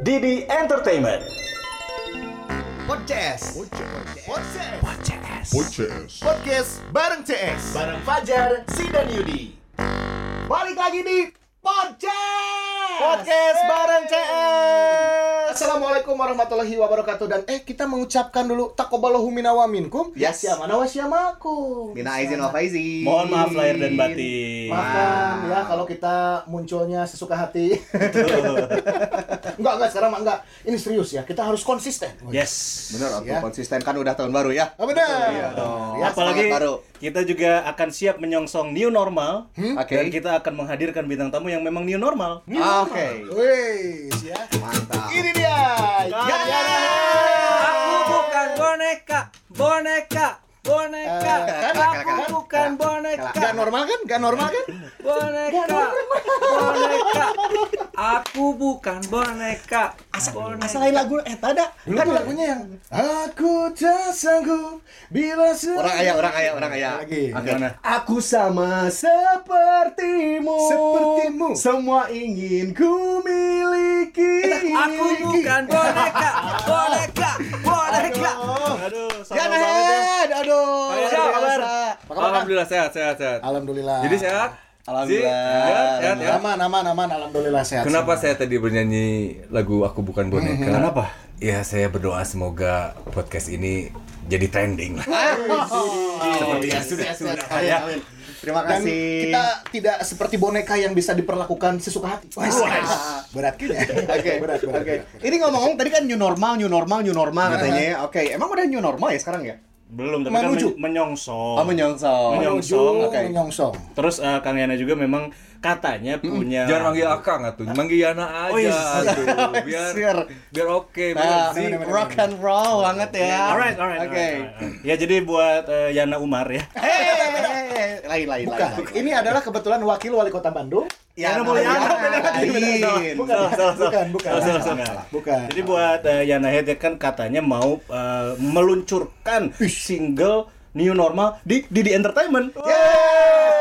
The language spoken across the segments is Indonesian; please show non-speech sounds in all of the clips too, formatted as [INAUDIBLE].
Didi Entertainment. Podcast. Podcast. Podcast. Podcast bareng CS. Bareng Fajar, Si dan Yudi. Balik lagi di Podcast. Podcast bareng CS. Assalamualaikum warahmatullahi wabarakatuh dan eh kita mengucapkan dulu takobalahu minna wa minkum. Yes. Ya mana wa syamakum. Mina izin wa faizin. Mohon maaf lahir dan batin. Maafkan ya kalau kita munculnya sesuka hati. [LAUGHS] enggak enggak sekarang enggak. Ini serius ya. Kita harus konsisten. Yes. Bener, aku Ya. konsisten kan udah tahun baru ya. Oh, benar. Iya dong. Ya, Apalagi baru. Kita juga akan siap menyongsong new normal Oke. dan kita akan menghadirkan bintang tamu yang memang new normal. Oke. Wih, ya. Mantap. Ini dia. Yana. Aku bukan boneka, boneka, boneka. Eh, kan, Aku kan, bukan kan. boneka, Gak normal kan? Gak normal kan? boneka, boneka. Aku bukan boneka, boneka. Asalain lagu eh tada. Kan lagunya yang Aku tak sanggup bila Orang kaya, orang kaya, orang kaya. Lagi. Aku sama sepertimu. Sepertimu. Semua ingin ku miliki. Aku bukan boneka, boneka, [LAUGHS] Alhamdulillah sehat, sehat, sehat. Alhamdulillah. Jadi sehat? Alhamdulillah. Si, sehat, sehat, ya. Aman, aman, aman. Alhamdulillah sehat. Kenapa semua. saya tadi bernyanyi lagu Aku Bukan Boneka? Kenapa? Ya saya berdoa semoga podcast ini jadi trending lah. Seperti yang sudah sudah. Ya. amin. Terima Dan kasih. kita tidak seperti boneka yang bisa diperlakukan sesuka hati. Wah, berat kayaknya. [LAUGHS] Oke, berat, berat. Oke. berat. Ini ngomong-ngomong tadi kan new normal, new normal, new normal katanya. Oke, emang udah new normal ya sekarang ya? Belum, tapi kan Menuju. men- menyongsong. Oh, menyongsong. Menyongsong. Oke. menyongsong. Terus eh, Kang Yana juga memang katanya punya Jangan manggil Akang atuh, manggil Yana Oh, iya. aja atuh. Biar [LAUGHS] Siar. biar oke, biar Nah, zik. rock and roll banget ya. Alright, alright. Oke. alright, alright. Ya jadi buat eh, Yana Umar ya. Hehehe. Lain, lain, Bukan. lain. Ini adalah kebetulan wakil wali kota Bandung. Yana Mulyana. Lain. Bukan, bukan, bukan. Salah, salah, salah. Bukan. Jadi buat eh, Yana Head ya kan katanya mau eh, meluncurkan single New Normal di Didi Entertainment.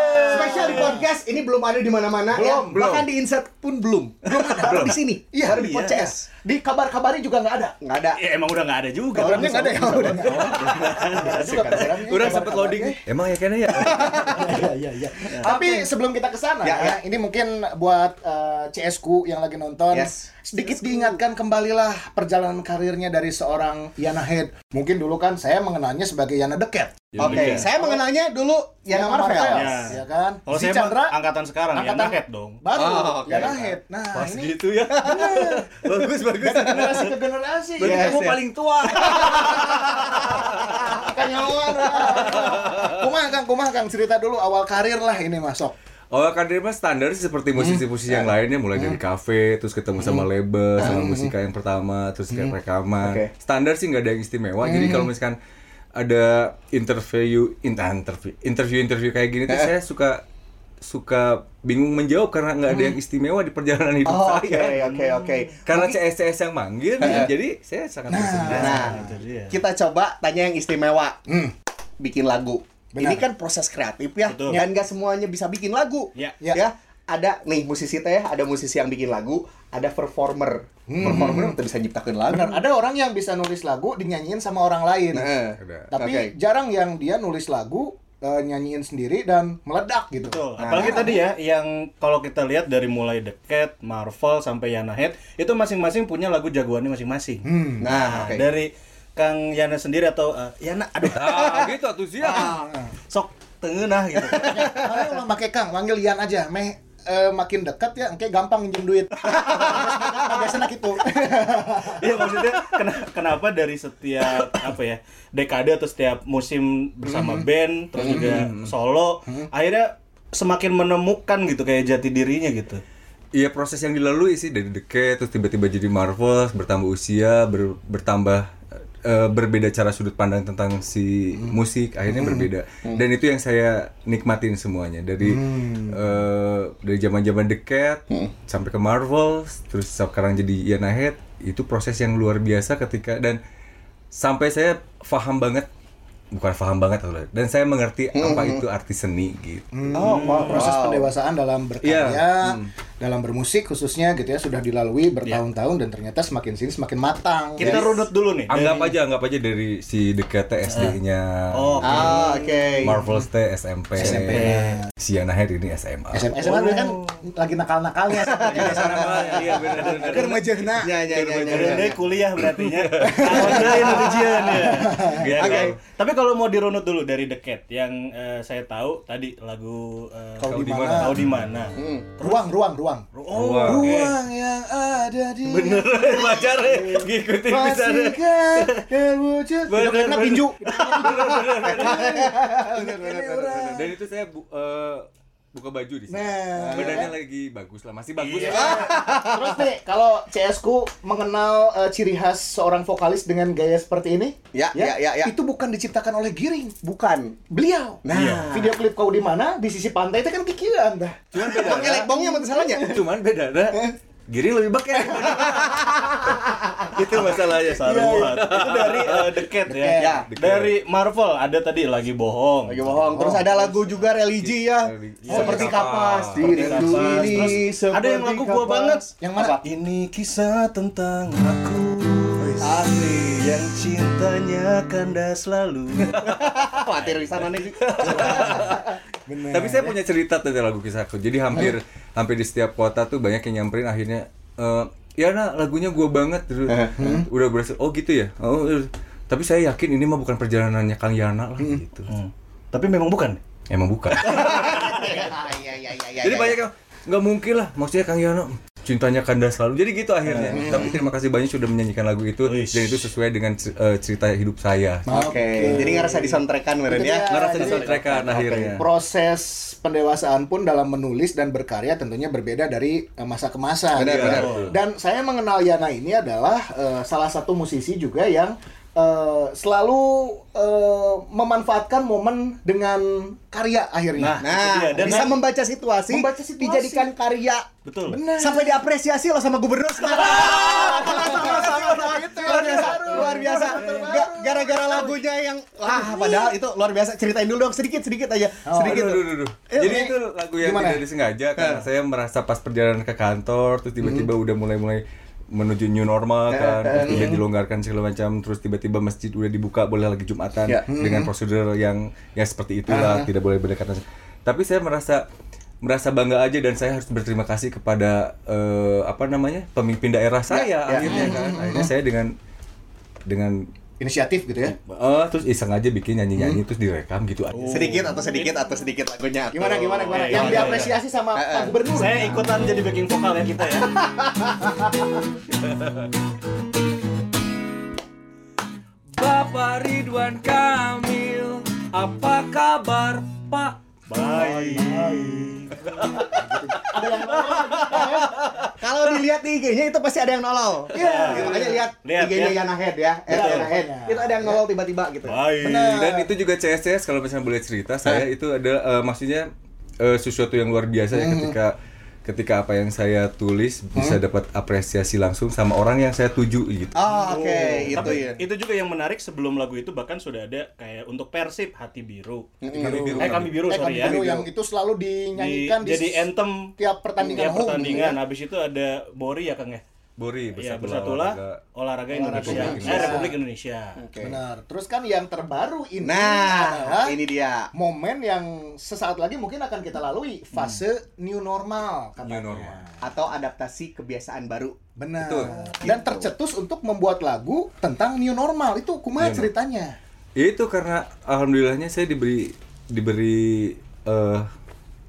Spesial di podcast ini belum ada di mana-mana Belum, ya. belum. Bahkan di insert pun belum. Belum ada. Baru di sini. Iya, Baru di iya. podcast. Di kabar-kabari juga nggak ada. Nggak ada. Ya emang udah nggak ada juga. Orangnya nggak ada ya. Udah nggak ada. Orangnya, Urang sempet kabar-kabarnya. loading. Emang ya kayaknya ya? [LAUGHS] Iya, iya, iya. Tapi sebelum kita ke sana Ya, ya, ya. ini mungkin buat eh, CS-ku yang lagi nonton, Yes. sedikit diingatkan kembalilah perjalanan karirnya dari seorang Yana Head. Mungkin dulu kan saya mengenalnya sebagai Yana Deket. Oke, Iya. saya mengenalnya dulu Yana Marvel. Ya. ya kan? Kalau Si saya Chandra, angkatan sekarang angkatan Yana Head dong. baru Oh, oke. Yana Head. Nah, Pas ini gitu ya. bagus, bagus. generasi ke generasi. Berarti Yes, kamu yes. paling tua. [LAUGHS] Kanyawan. Kumah Kang, kumah Kang cerita dulu awal karir lah ini masuk. Oh kan dia mah standar sih seperti musisi-musisi yang lainnya mulai dari kafe terus ketemu sama label sama musika yang pertama terus kayak rekaman Oke. standar sih nggak ada yang istimewa jadi kalau misalkan ada interview interview interview interview kayak gini tuh saya suka suka bingung menjawab karena nggak ada yang istimewa di perjalanan hidup Oh, Oke, saya oke, oke. karena CS CS yang manggil jadi saya sangat bersedia Nah, dia. kita coba tanya yang istimewa. Bikin lagu. Benar. Ini kan proses kreatif ya. Betul. Dan gak semuanya bisa bikin lagu. Ya. Ya. Ada nih musisi teh, ada musisi yang bikin lagu, ada performer. Performer tuh bisa nyiptakan lagu. Benar, ada orang yang bisa nulis lagu dinyanyiin sama orang lain. Nah, Ada. Tapi Oke. jarang yang dia nulis lagu eh, nyanyiin sendiri dan meledak gitu. Betul. Nah. Apalagi tadi ya yang kalau kita lihat dari mulai The Cat, Marvel sampai Yana Head itu masing-masing punya lagu jagoannya masing-masing. Hmm. Nah, oke. dari Kang Yana sendiri atau eh, Yana aduh ah gitu tuh sih sok tengenah gitu. [LAUGHS] Lah make Kang, panggil Ian aja. Meh eh, makin dekat ya, engke gampang minjem duit. [LAUGHS] Biasanya gitu. [LAUGHS] Iya maksudnya kena- kenapa dari setiap apa ya dekade atau setiap musim bersama band terus juga solo akhirnya semakin menemukan gitu kayak jati dirinya gitu. Iya proses yang dilalui sih dari deket terus tiba-tiba jadi Marvel bertambah usia ber- bertambah eh, berbeda cara sudut pandang tentang si musik akhirnya berbeda. Dan itu yang saya nikmatin semuanya. Dari eh, dari zaman-zaman deket sampai ke Marvel terus sekarang jadi Yana Head itu proses yang luar biasa ketika dan sampai saya paham banget bukan paham banget atau dan saya mengerti apa itu arti seni gitu Oh, wow, proses pendewasaan dalam berkarya Iya. dalam bermusik khususnya gitu ya sudah dilalui bertahun-tahun dan ternyata semakin sini semakin matang. Kita runut dulu nih. Anggap dari- aja, anggap aja dari si Deket SD-nya. Oh, Ah, oke. Marvel's T SMP. SMP. Si Yana Hair ini SMA. SMA, SMA dulu kan lagi nakal-nakalnya [LAUGHS] Iya benar benar. Keur mejehna. Ya, ya, ya, kuliah berarti ya. Tapi kalau mau dirunut dulu dari deket yang eh, saya tahu tadi lagu eh, Kau di mana? Kau di mana? Hmm. Ruang, ruang, ruang. Oh, Ruang. oke. Ruang yang ada di Bener, [LAUGHS] pacar ngikutin bisa deh. Pastikan terwujud. Bener, Video klipnya bener. pinju. [LAUGHS] [LAUGHS] Dan itu saya bu- eh, buka baju di sini. Nah. Badannya lagi bagus lah, masih bagus Iya. ya. Terus nih, kalau CS ku mengenal eh, ciri khas seorang vokalis dengan gaya seperti ini, Ya, ya, ya, ya. itu bukan diciptakan oleh Giring, Bukan. beliau. Nah. video klip kau di mana di sisi pantai itu kan kikiran dah. Cuman beda. Bang elek bongnya masalahnya. Cuman beda ada. [LAUGHS] Giring lebih ya. [LAUGHS] itu masalahnya. Saruhat. Itu dari [LAUGHS] eh, deket ya. Ya. Dari Marvel ada tadi lagi bohong. Lagi bohong. Terus ada lagu juga religi ya. Religi. Seperti Oh, kapas. Seperti kapas. Terus ada yang lagu gua banget. Yang mana? Apa? Ini kisah tentang aku Asli. yang cintanya kandas selalu. [LAUGHS] Khawatir di sana nih. Tapi saya punya cerita tentang lagu kisahku. Jadi hampir hampir di setiap kota tuh banyak yang nyamperin akhirnya eh ya nah lagunya gua banget terus udah berhasil. Oh gitu ya. Oh eh. tapi saya yakin ini mah bukan perjalanannya Kang Yana lah gitu. Hmm. Tapi memang bukan. Emang bukan. [LAUGHS] Iya, iya, iya, Jadi banyak yang nggak mungkin lah maksudnya Kang Yana cintanya kandas selalu. Jadi gitu akhirnya. Tapi terima kasih banyak sudah menyanyikan lagu itu Wish. dan itu sesuai dengan eh, cerita hidup saya. Oke, jadi ngerasa disoundtrackan meren ya. Ngerasa jadi- di soundtrackan akhirnya. Proses pendewasaan pun dalam menulis dan berkarya tentunya berbeda dari eh, masa ke masa. Benar, gitu. benar. Dan saya mengenal Yana ini adalah eh, salah satu musisi juga yang eh, selalu eh, memanfaatkan momen dengan karya akhirnya. Nah, Nah, dia. Dan bisa kan- membaca situasi, Membaca situasi. dijadikan karya. Betul. Sampai diapresiasi loh sama gubernur sekarang. luar biasa, luar biasa. Ga- Gara-gara lagunya yang wah, padahal itu luar biasa. Ceritain dulu dong sedikit sedikit aja. Sedikit. Aduh, aduh, aduh. Eh, Jadi itu lagu yang gimana? tidak disengaja karena saya merasa pas perjalanan ke kantor terus tiba-tiba udah mulai-mulai menuju new normal kan terus udah dilonggarkan segala macam terus tiba-tiba masjid udah dibuka boleh lagi jumatan Ya. dengan prosedur yang yang seperti itulah tidak boleh berdekatan. Tapi saya merasa merasa bangga aja dan saya harus berterima kasih kepada eh, apa namanya pemimpin daerah saya ya. akhirnya kan. Akhirnya saya dengan dengan Inisiatif gitu ya. eh, terus iseng aja bikin nyanyi-nyanyi terus direkam gitu aja Sedikit atau sedikit atau sedikit lagunya. Gimana gimana gimana? Oke, yang oke, diapresiasi sama Eh, eh. Pak Gubernur. Saya ikutan jadi backing vokal ya kita ya. [LAUGHS] Bapak Ridwan Kamil, apa kabar Pak? Baik. Kalau [LAUGHS] dilihat di IG-nya itu pasti ada yang nolol. Iya. Makanya lihat, Lihat, IG-nya ya. Yana Head ya. Betul. Yana Head. Itu ada yang nolol tiba-tiba gitu. Baik. Dan itu juga CS-CS kalau misalnya boleh cerita, saya itu ada eh, maksudnya eh, sesuatu yang luar biasa ya ketika ketika apa yang saya tulis bisa dapat apresiasi langsung sama orang yang saya tuju gitu. Oh, oke, itu Tapi ya. itu juga yang menarik sebelum lagu itu bahkan sudah ada kayak untuk Persib Hati Biru. Kami biru, Eh kami biru Eh, sorry Kami ya. Biru yang itu selalu Di, dinyanyikan di, jadi anthem tiap pertandingan tiap home, pertandingan. gitu ya. Habis itu ada Bori ya Kang ya. Bori Iya, bersatulah bersatulah olahraga. olahraga Indonesia. Republik Eh Indonesia. Republik Indonesia. Oke. Benar. Terus kan yang terbaru ini Nah, adalah ini dia. momen yang sesaat lagi mungkin akan kita lalui fase new normal katanya. New normal. Atau adaptasi kebiasaan baru. Benar. Betul. Dan tercetus untuk membuat lagu tentang new normal. Itu kumaha ceritanya? Itu karena alhamdulillahnya saya diberi diberi eh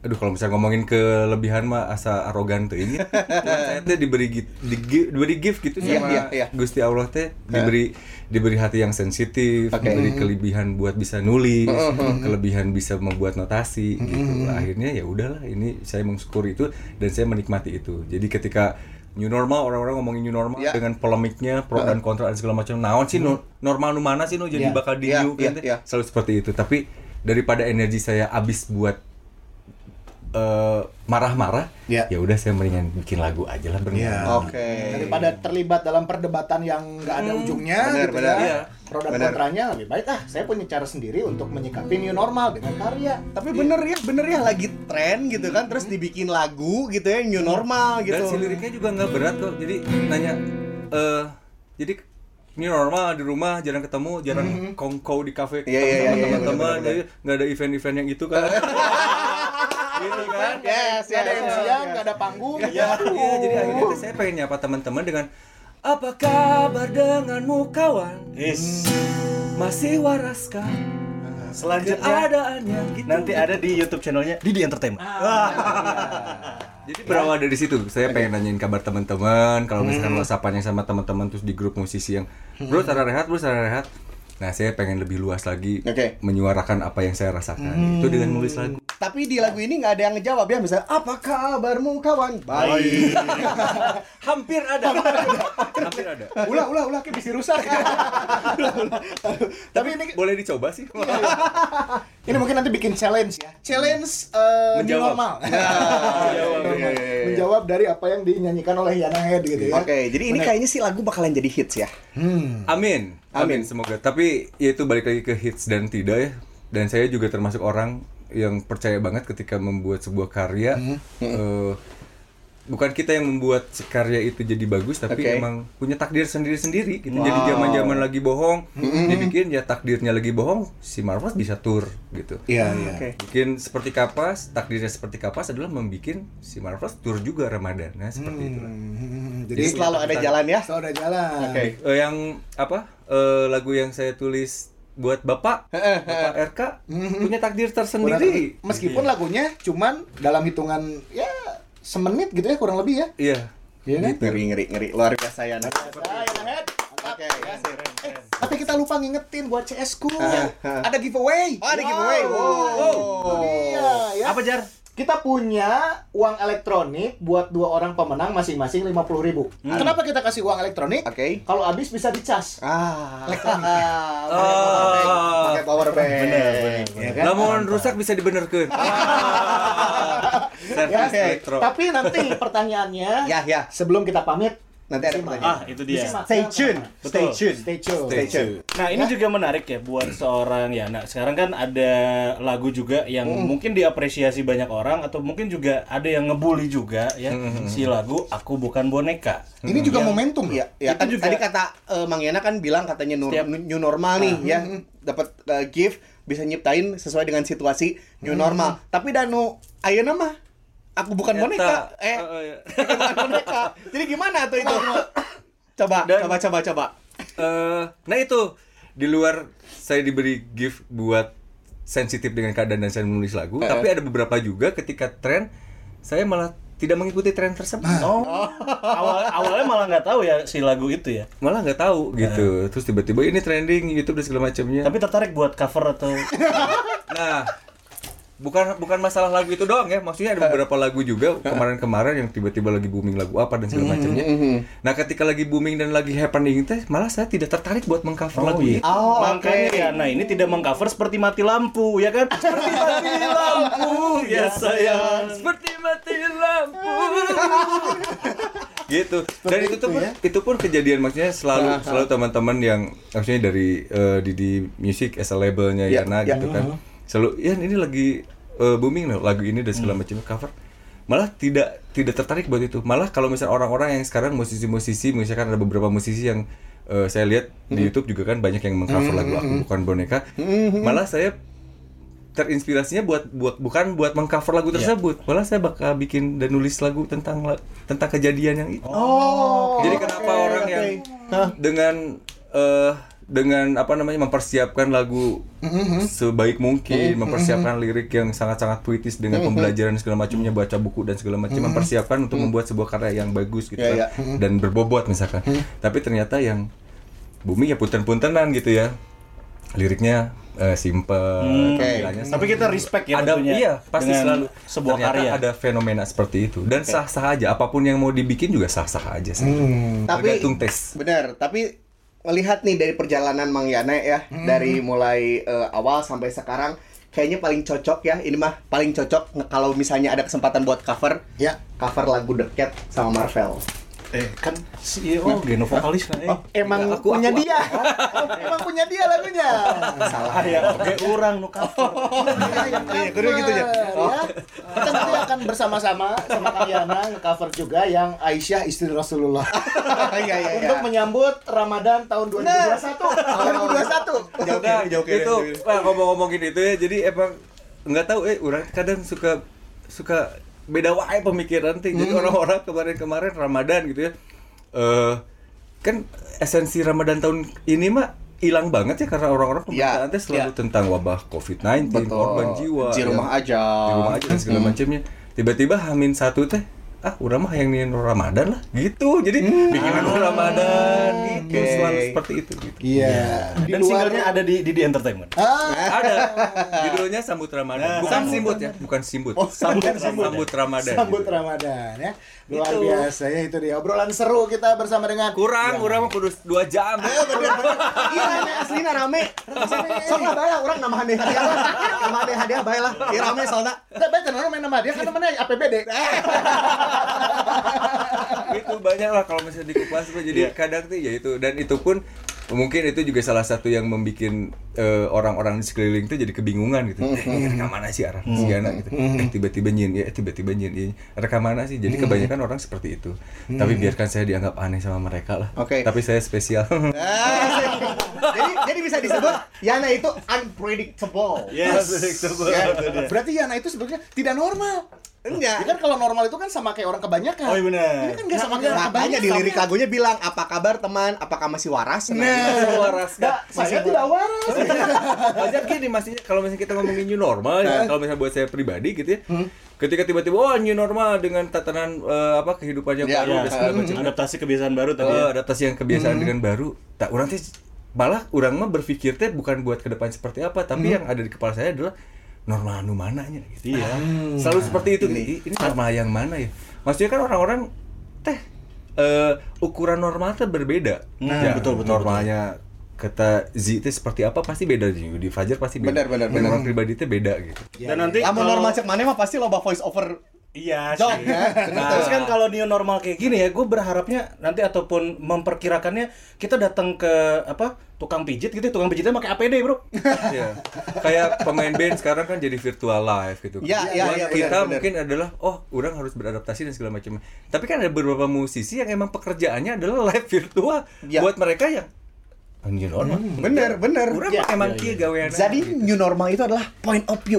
aduh kalau misalnya ngomongin kelebihan mah asa arogan tuh ini [LAUGHS] saya teh diberi di- diberi gift gitu sama iya, iya. Gusti Allah teh diberi diberi hati yang sensitif. Mm-hmm. diberi kelebihan buat bisa nulis kelebihan bisa membuat notasi gitu akhirnya ya udahlah ini saya mensyukuri itu dan saya menikmati itu jadi ketika new normal orang-orang ngomongin new normal Iya. dengan polemiknya pro dan kontra dan segala macam naon sih nu- normal nu mana sih nu jadi Iya. bakal di Iya, new kan teh? iya. selalu seperti itu tapi daripada energi saya habis buat eh, marah-marah, Ya. ya udah saya mendingan bikin lagu aja lah bernyanyi. Iya. Oke. Daripada terlibat dalam perdebatan yang nggak ada ujungnya benar, gitu benar. ya. Iya. Pro dan Benar. kontranya lebih baik ah saya punya cara sendiri untuk menyikapi new normal dengan karya. Tapi bener ya, bener ya lagi tren gitu kan, terus dibikin lagu gitu ya, new normal gitu. Dan si liriknya juga nggak berat kok. Jadi nanya eh jadi ini normal di rumah jarang ketemu, jarang kongkow di kafe Iya, iya, ketemu iya, sama iya, teman-teman, benar-benar. jadi nggak ada event-event yang itu kan. [LAUGHS] gitu kan. Yes, Nggak ada yes, MC yes, yang yes. nggak ada panggung. Iya, iya, jadi akhirnya tuh saya pengen nyapa teman-teman dengan apa kabar denganmu kawan? Is. Masih waraskah Selanjutnya keadaannya gitu. nanti ada di YouTube channelnya Didi Entertainment. Jadi berawal dari situ, saya pengen nanyain kabar teman-teman. Kalau misalkan whatsappannya sama teman-teman terus di grup musisi yang bro cara rehat, bro cara rehat. Nah, saya pengen lebih luas lagi Oke. menyuarakan apa yang saya rasakan. Itu dengan nulis lagu. Tapi di lagu ini nggak ada yang ngejawab ya, misalnya apa kabarmu kawan? Baik. [LAUGHS] Hampir ada. Hampir ada. ulah ulah ulah kayak bisa rusak. Tapi ini Boleh dicoba sih. ini mungkin nanti bikin challenge ya. Challenge eh, Menjawab. normal. Menjawab, iya, iya, iya. Menjawab dari apa yang dinyanyikan oleh Yana Head gitu ya. Oke, jadi ini kayaknya sih lagu bakalan jadi hits ya. Hmm. Amin. Amin semoga. Tapi ya itu balik lagi ke hits dan tidak ya. Dan saya juga termasuk orang yang percaya banget ketika membuat sebuah karya eh, bukan kita yang membuat karya itu jadi bagus tapi Oke. emang punya takdir sendiri-sendiri gitu. Jadi zaman-zaman lagi bohong dibikin ya takdirnya lagi bohong si Marvel bisa tur gitu. Iya, iya. Oke. Bikin seperti kapas, takdirnya seperti kapas adalah membikin si Marvel tur juga Ramadan. Nah, seperti itu. Hmm, Jadi selalu ada jalan ya. Selalu ada jalan. Oke. Eh, yang apa? eh, lagu yang saya tulis buat Bapak, [LAUGHS] Bapak RK [LAUGHS] punya takdir tersendiri. Meskipun lagunya cuman dalam hitungan ya semenit gitu ya kurang lebih ya. Iya. Iya kan? Ngeri ngeri ngeri luar biasa ya. Nah. Oke. Eh, tapi kita lupa ngingetin buat CS ku. Ah, ah. Ada giveaway. Oh, ada giveaway. Wow. Iya, ya. Apa jar? Kita punya uang elektronik buat dua orang pemenang masing-masing 50.000 ribu. Kenapa kita kasih uang elektronik? Oke. Kalau habis bisa dicas. Ah. Elektronik. Ah. Pakai power bank. Bener, bener, Ya kan? Namun rusak bisa dibenerkan. [LAUGHS] Servis Ya, elektro. Tapi nanti pertanyaannya Ya, ya. sebelum kita pamit Nanti ada pertanyaan. Ah, itu dia. Stay tune. Stay Betul. tune. Stay tune. Stay tune. Nah ini juga menarik ya buat seorang ya. Nah sekarang kan ada lagu juga yang Hmm. mungkin diapresiasi banyak orang atau mungkin juga ada yang ngebully juga ya Hmm, si lagu Aku Bukan Boneka. Ini juga momentum Iya, ya Itu kan juga- tadi kata eh, Mang Yana kan bilang katanya nur- Setiap- new normal nih ya. Dapat eh, gift bisa nyiptain sesuai dengan situasi new normal. Tapi danu ayeuna mah aku bukan Eta. boneka. Eh, [LAUGHS] Eh, eh, bukan boneka. Jadi gimana tuh itu? [LAUGHS] coba, Dan- coba, coba, coba. eh, nah itu di luar saya diberi gift buat sensitif dengan keadaan dan saya menulis lagu, tapi ada beberapa juga ketika tren saya malah tidak mengikuti tren tersebut. Oh, [LAUGHS] awal awalnya malah nggak tahu ya si lagu itu ya. malah nggak tahu gitu terus tiba-tiba ini trending YouTube dan segala macamnya Tapi tertarik buat cover atau nah bukan bukan masalah lagu itu doang ya. Maksudnya ada beberapa lagu juga kemarin-kemarin yang tiba-tiba lagi booming lagu apa dan segala macamnya. nah ketika lagi booming dan lagi happening teh malah saya tidak tertarik buat mengcover lagu itu Oh, Makanya oke. ya, nah ini tidak mengcover seperti mati lampu ya kan? Seperti mati lampu [LAUGHS] ya sayang. seperti mati lampu. [LAUGHS] Gitu. Dan itu tuh pun, ya. itu pun kejadian maksudnya selalu selalu teman-teman yang maksudnya dari eh, Didi Music as a labelnya Ya, Yana ya. gitu kan selalu ya ini lagi eh, booming loh lagu ini dan segala macam cover. Malah tidak tidak tertarik buat itu. Malah kalau misalnya orang-orang yang sekarang musisi-musisi misalkan ada beberapa musisi yang eh, saya lihat di YouTube juga kan banyak yang mengcover lagu aku bukan boneka. Malah saya terinspirasinya buat buat bukan buat mengcover lagu tersebut. Malah saya bakal bikin dan nulis lagu tentang tentang kejadian yang itu. Oh. jadi kenapa orang yang dengan eh, dengan apa namanya mempersiapkan lagu sebaik mungkin, mempersiapkan lirik yang sangat-sangat puitis dengan pembelajaran segala macamnya, baca buku dan segala macam, mempersiapkan untuk membuat sebuah karya yang bagus gitu Ya, kan, dan berbobot misalkan. Tapi ternyata yang booming ya punten-puntenan gitu ya, liriknya eh, simple, Oke. tampilannya Tapi kita respect ya ada tentunya iya pasti dengan selalu sebuah ternyata karya. ada fenomena seperti itu. Dan sah-sah aja apa pun yang mau dibikin juga sah-sah aja sih. Tapi tergantung tes benar, tapi melihat nih dari perjalanan Mang Yana ya, dari mulai eh, awal sampai sekarang kayaknya paling cocok ya. Ini mah paling cocok kalau misalnya ada kesempatan buat cover, Ya. cover lagu The Cat sama Marvel. Eh, kan si oh, Geno vokalis nah, eh. Emang Aku- punya aku- dia. Oh, [LAUGHS] emang punya dia lagunya. Salah. Ah, ya, oke, orang nu cover. Iya, kudu gitu ya. ya. Kita nanti akan bersama-sama sama Kang Yana nge-cover juga yang Aisyah istri Rasulullah. [LAUGHS] Iya iya iya. Untuk menyambut Ramadan tahun 2021. 2021. [LAUGHS] Jauh Nah, jauh itu ngomong-ngomongin itu ya jadi emang nggak tahu eh orang kadang suka suka beda wae pemikiran teh jadi orang-orang kemarin-kemarin Ramadan gitu ya eh kan esensi Ramadan tahun ini mah hilang banget ya karena orang-orang pemberitaan teh selalu iya. tentang wabah COVID-19 Betul. korban jiwa Di ya. rumah aja. di rumah aja dan segala macamnya tiba-tiba Hamin satu teh ah udah mah yang nian Ramadan lah gitu jadi bikin lagu Ramadan gitu Oke. selalu seperti itu gitu Iya. Di Dan singlenya ada di di, di entertainment. Ah, [LAUGHS] ada judulnya sambut Ramadan bukan simbut ya bukan simbut Oh, sambut, sambut, sambut. Ramadan Sambut gitu. Ramadan ya. Luar Itu. biasa ya itu dia obrolan seru kita bersama dengan kurang kurang mah kudu dua jam Ayo bener bener. Iya rame aslinya rame. Bae lah urang nama hadiah hadiah. Nama hadiah hadiah bae lah. Iya rame soalnya. Kan orang main nama dia kan namanya APBD. [LAUGHS] itu banyak lah kalau misalnya dikupas tuh jadi kadang tuh ya itu. Dan itu pun mungkin itu juga salah satu yang membuat orang-orang di sekeliling tuh jadi kebingungan gitu. Eh, ini rekam mana sih arah si anak gitu. Eh tiba-tiba nyin ya eh, tiba-tiba nyin ya rekam mana sih? Jadi kebanyakan orang seperti itu. Tapi biarkan saya dianggap aneh sama mereka lah. Oke. tapi saya spesial. [LAUGHS] Ah, jadi jadi bisa disebut Yana itu unpredictable. Yes. Ya, berarti Yana itu sebetulnya tidak normal. Ya Enggak. kan kalau normal itu kan sama kayak orang kebanyakan. Oh, iya benar. Ini kan nggak sama kayak orang Makanya kebanyakan. di lirik lagunya bilang apa kabar teman? Apakah masih waras? Nah, waras Nggak, saya tidak waras. Wajar gini maksudnya kalau misalnya kita ngomongin new normal ya, kalau misalnya buat saya pribadi gitu ya. Ketika tiba-tiba oh new normal dengan tatanan eh, apa kehidupannya Ya, baru ya. macam. adaptasi kebiasaan baru tadi. Oh, ya. adaptasi yang kebiasaan dengan baru. Tak orang teh malah orang mah berpikir teh bukan buat ke depan seperti apa, tapi yang ada di kepala saya adalah normal anu mananya gitu. Iya. Selalu seperti itu. Ini, ini normal yang mana ya? Maksudnya kan orang-orang teh eh, ukuran normal teh berbeda. Nah, Ya, betul, betul, Normalnya kata Z itu seperti apa pasti beda juga di Fajar pasti beda. Benar, benar, benar. orang pribadi itu beda gitu. Dan nanti Kamu kalau- normal cek mana mah pasti loba voice over. Iya sih. ya. Nah, terus kan kalau new normal kayak gini ya, gue berharapnya nanti ataupun memperkirakannya kita datang ke apa tukang pijit gitu, tukang pijitnya pakai APD bro. Iya. Kayak pemain band sekarang kan jadi virtual live gitu. Iya, iya, iya, kita benar. mungkin adalah oh, orang harus beradaptasi dan segala macam. Tapi kan ada beberapa musisi yang emang pekerjaannya adalah [LAUGHS] live virtual Iya. buat mereka yang oh, new normal. Bener, bener. Orang Iya, emang iya, kieu iya. gawean. Jadi new normal itu adalah point of view.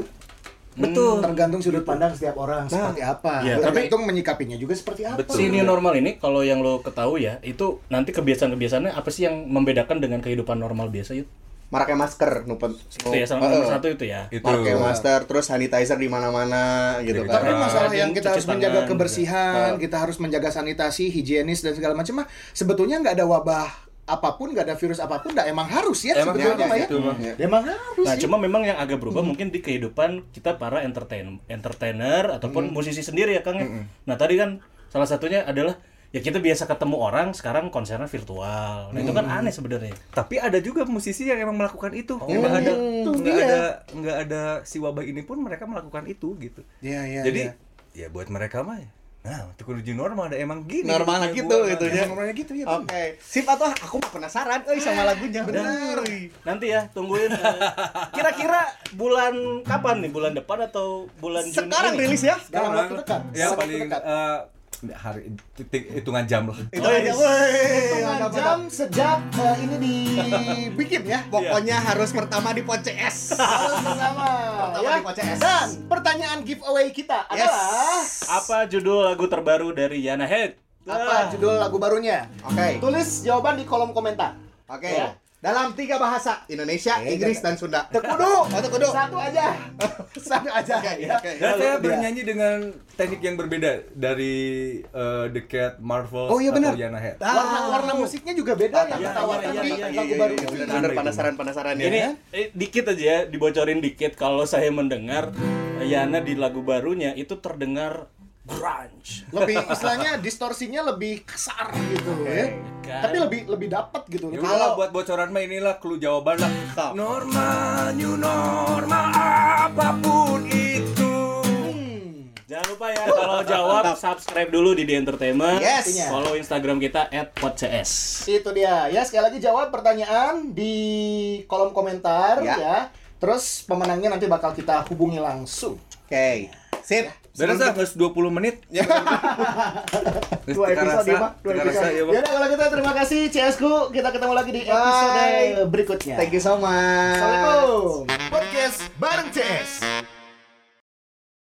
Betul. Tergantung sudut pandang setiap orang seperti apa. Tapi- Tergantung menyikapinya juga seperti apa. Betul. Si new normal ini kalau yang lo ketahui ya, itu nanti kebiasaan-kebiasaannya apa sih yang membedakan dengan kehidupan normal biasa itu? Pakai masker, nupen. Itu ya salah nomor satu itu ya. Itu. Pakai masker, terus sanitizer di mana-mana gitu kan. Tapi Nah, masalah yang kita harus menjaga tangan. kebersihan, kita harus menjaga sanitasi, higienis dan segala macam mah sebetulnya nggak ada wabah apa pun, nggak ada virus apa pun, nggak emang harus ya Emang sebetulnya iya, mah ya. gitu, Bang. Emang harus. Nah, sih. cuma memang yang agak berubah mungkin di kehidupan kita para entertain entertainer ataupun musisi sendiri ya, Kang. ya. Nah, tadi kan salah satunya adalah ya kita biasa ketemu orang sekarang konsernya virtual. Nah, itu kan aneh sebenarnya. Tapi ada juga musisi yang emang melakukan itu. Oh, Emang ada itu nggak dia. ada nggak ada si wabah ini pun mereka melakukan itu gitu. Iya, iya, Jadi iya. ya buat mereka mah ya. Nah, untuk menuju normal ada emang gini. Normal hidupnya gitu gua. gitu ya. Normalnya gitu ya. Oke. Sip atau aku mah penasaran euy sama lagunya. Dan Bener. nanti ya tungguin eh, kira-kira bulan kapan nih? Bulan depan atau bulan Juni Sekarang rilis ya. Dalam waktu dekat. Ya paling dekat. eh, hari titik hitungan jam lah. Hitungan jam sejak eh, ini dibikin ya. Pokoknya harus pertama di Pon CS. [LAUGHS] Harus pertama Pertama ya. di podcast. Dan pertanyaan giveaway kita Yes. adalah Apa judul lagu terbaru dari Yana Head? apa judul lagu barunya? Oke. Tulis jawaban di kolom komentar. Oke. Ya. Dalam tiga bahasa Indonesia, Eh, Inggris dan Sunda. [LAUGHS] Tekudu. Oh, tekudu. Satu aja. [LAUGHS] Satu aja. Oke, ya. oke. Dan saya bernyanyi dengan teknik yang berbeda dari eh, The Cat, Marvel, Oh, iya benar. atau Yana Head. Warna-warna musiknya juga beda yang iya, ditawarkan iya, di iya, lagu iya, baru iya, ini. bener, bener, penasaran penasaran ya. Ini eh, dikit aja ya, dibocorin dikit kalau saya mendengar eh, Yana di lagu barunya itu terdengar grunge. lebih istilahnya distorsinya lebih kasar gitu ya. Kan. Tapi lebih lebih dapat gitu. Ya udahlah buat bocoran mah inilah clue jawaban lah. Sok. Norma, new norma apa pun itu. Jangan lupa ya kalau jawab subscribe dulu di The Entertainment. Yes. Follow Instagram kita @podcs. Itu dia. Ya, sekali lagi jawab pertanyaan di kolom komentar Ya. ya. Terus pemenangnya nanti bakal kita hubungi langsung. Oke. Sip. Beres lah, harus 20 menit. [LAUGHS] Ya. Dua episode ya, Pak. Dua episode. ya. Yaudah kalau gitu terima kasih CSku. Kita ketemu lagi di Bye. episode berikutnya. Thank you so much. Assalamualaikum. Podcast bareng CS.